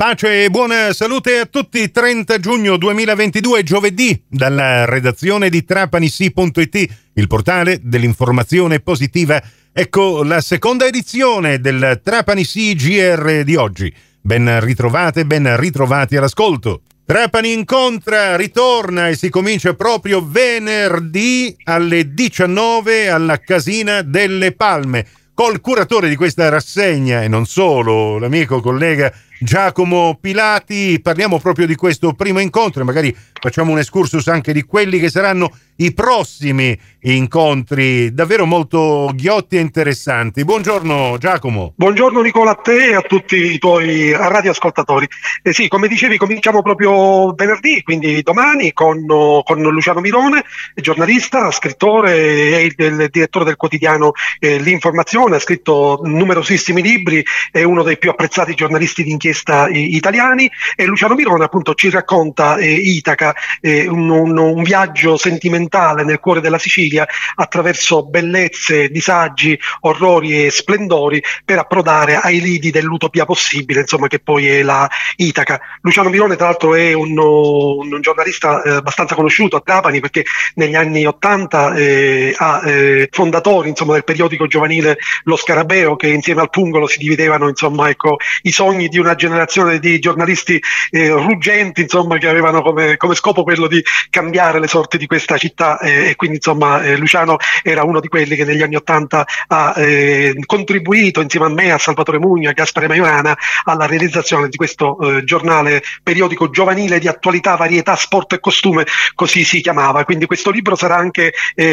Pace e buona salute a tutti. 30 giugno 2022, giovedì, dalla redazione di trapanissi.it, il portale dell'informazione positiva. Ecco la seconda edizione del Trapani Sì GR di oggi. Ben ritrovate, ben ritrovati all'ascolto. Trapani incontra, ritorna e si comincia proprio venerdì alle 19 alla Casina delle Palme col curatore di questa rassegna e non solo, l'amico collega Giacomo Pilati. Parliamo proprio di questo primo incontro e magari facciamo un excursus anche di quelli che saranno i prossimi incontri davvero molto ghiotti e interessanti. Buongiorno Giacomo. Buongiorno Nicola a te e a tutti i tuoi radioascoltatori. Eh sì, come dicevi cominciamo proprio venerdì, quindi domani con, con Luciano Mirone, giornalista, scrittore e il, il direttore del quotidiano eh, L'Informazione, ha scritto numerosissimi libri, è uno dei più apprezzati giornalisti d'inchiesta eh, italiani e Luciano Mirone appunto ci racconta eh, Itaca, eh, un, un, un viaggio sentimentale occidentale nel cuore della Sicilia attraverso bellezze, disagi, orrori e splendori per approdare ai lidi dell'utopia possibile, insomma, che poi è la Itaca. Luciano Mirone, tra l'altro, è un, un giornalista eh, abbastanza conosciuto a Trapani perché negli anni Ottanta eh, ha eh, fondatori insomma, del periodico giovanile Lo Scarabeo, che insieme al Pungolo si dividevano insomma, ecco, i sogni di una generazione di giornalisti eh, ruggenti insomma, che avevano come, come scopo quello di cambiare le sorti di questa città città eh, e quindi insomma eh, Luciano era uno di quelli che negli anni Ottanta ha eh, contribuito insieme a me, a Salvatore Mugna, a Gaspare Maiorana alla realizzazione di questo giornale periodico giovanile di attualità, varietà, sport e costume, così si chiamava. Quindi questo libro sarà anche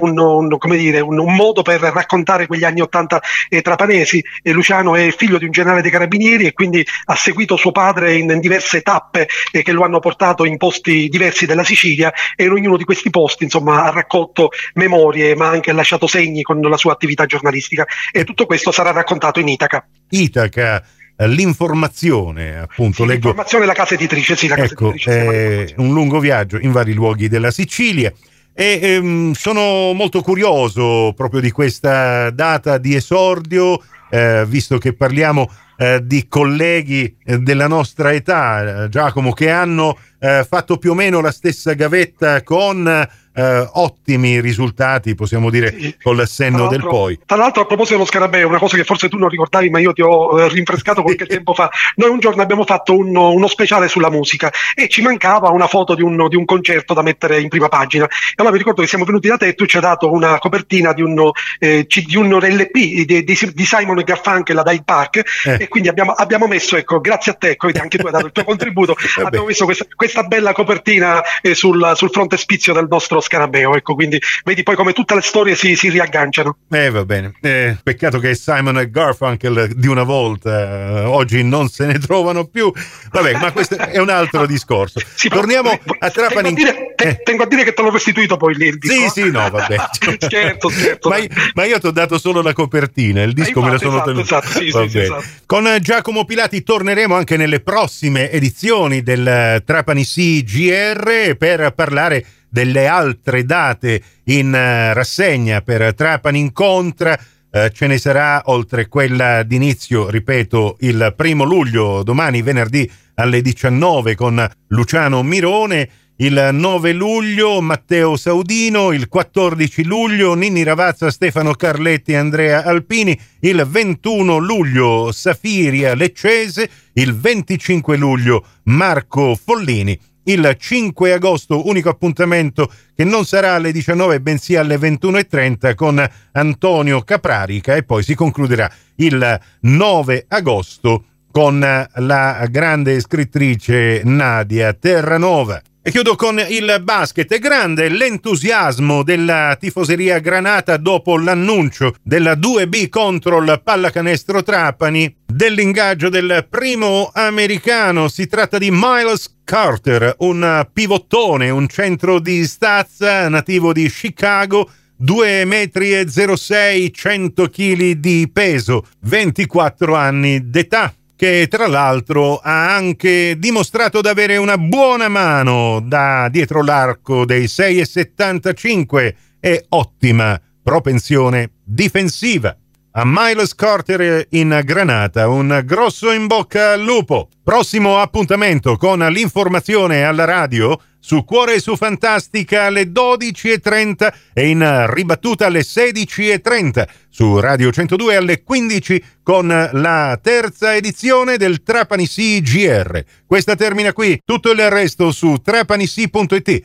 un, un, dire, un, un, modo per raccontare quegli anni Ottanta eh, trapanesi. Luciano è figlio di un generale dei carabinieri e quindi ha seguito suo padre in, in diverse tappe che lo hanno portato in posti diversi della Sicilia e in ognuno di questi posti insomma insomma, ha raccolto memorie, ma anche lasciato segni con la sua attività giornalistica e tutto questo sarà raccontato in Itaca. Itaca l'informazione, appunto. Sì, leggo... L'informazione è la casa editrice, sì, la casa ecco, editrice. Eh, un lungo viaggio in vari luoghi della Sicilia. E ehm, sono molto curioso proprio di questa data di esordio, eh, visto che parliamo eh, di colleghi eh, della nostra età, eh, Giacomo, che hanno eh, fatto più o meno la stessa gavetta con eh, ottimi risultati, possiamo dire, sì. col senno del poi. Tra l'altro, a proposito dello scarabeo, una cosa che forse tu non ricordavi, ma io ti ho eh, rinfrescato qualche tempo fa. Noi un giorno abbiamo fatto un, uno speciale sulla musica e ci mancava una foto di un, di un, concerto da mettere in prima pagina. E allora mi ricordo che siamo venuti da te e tu ci hai dato una copertina di, uno, eh, di un LP di, di, di Simon Garfunkel la Dai Park eh. e quindi abbiamo, abbiamo, messo, ecco, grazie a te, ecco, anche tu hai dato il tuo contributo, abbiamo messo questa, questa bella copertina eh, sul, sul frontespizio del nostro scarabeo. Ecco, quindi vedi poi come tutte le storie si, si riagganciano. Eh, va bene. Eh, peccato che Simon e Garfunkel di una volta eh, oggi non se ne trovano più. Vabbè, ma questo è un altro discorso. Sì, Torniamo a Trapani. Tengo a, dire, te, eh. tengo a dire che te l'ho restituito poi lì il disco. Sì, sì, no, vabbè. certo, certo. Ma, ma, io ti ho dato solo la copertina, il disco me lo sono esatto, tenuto. Esatto, sì, sì, sì, esatto. Con Giacomo Pilati torneremo anche nelle prossime edizioni del Trapani CGR per parlare delle altre date in uh, rassegna per Trapani Incontra. Uh, ce ne sarà oltre quella d'inizio, ripeto, il primo luglio, domani venerdì alle 19 con Luciano Mirone. Il 9 luglio Matteo Saudino, il 14 luglio Ninni Ravazza, Stefano Carletti Andrea Alpini, il 21 luglio Safiria Leccese, il 25 luglio Marco Follini il 5 agosto, unico appuntamento che non sarà alle 19 bensì alle 21.30 con Antonio Caprarica e poi si concluderà il 9 agosto con la grande scrittrice Nadia Terranova. E chiudo con il basket. È grande l'entusiasmo della tifoseria Granata dopo l'annuncio della 2B contro il pallacanestro Trapani dell'ingaggio del primo americano. Si tratta di Miles Carter, un pivottone, un centro di stazza nativo di Chicago. 2 metri e 06, 100 kg di peso, 24 anni d'età che tra l'altro ha anche dimostrato di avere una buona mano da dietro l'arco dei 6,75 e ottima propensione difensiva. A Miles Carter in Granata. Un grosso in bocca al lupo. Prossimo appuntamento con l'informazione alla radio su Cuore e su Fantastica alle 12.30 e in ribattuta alle 16.30 su Radio 102 alle 15 con la terza edizione del Trapani CGR. Questa termina qui, tutto il resto su trapanissi.it.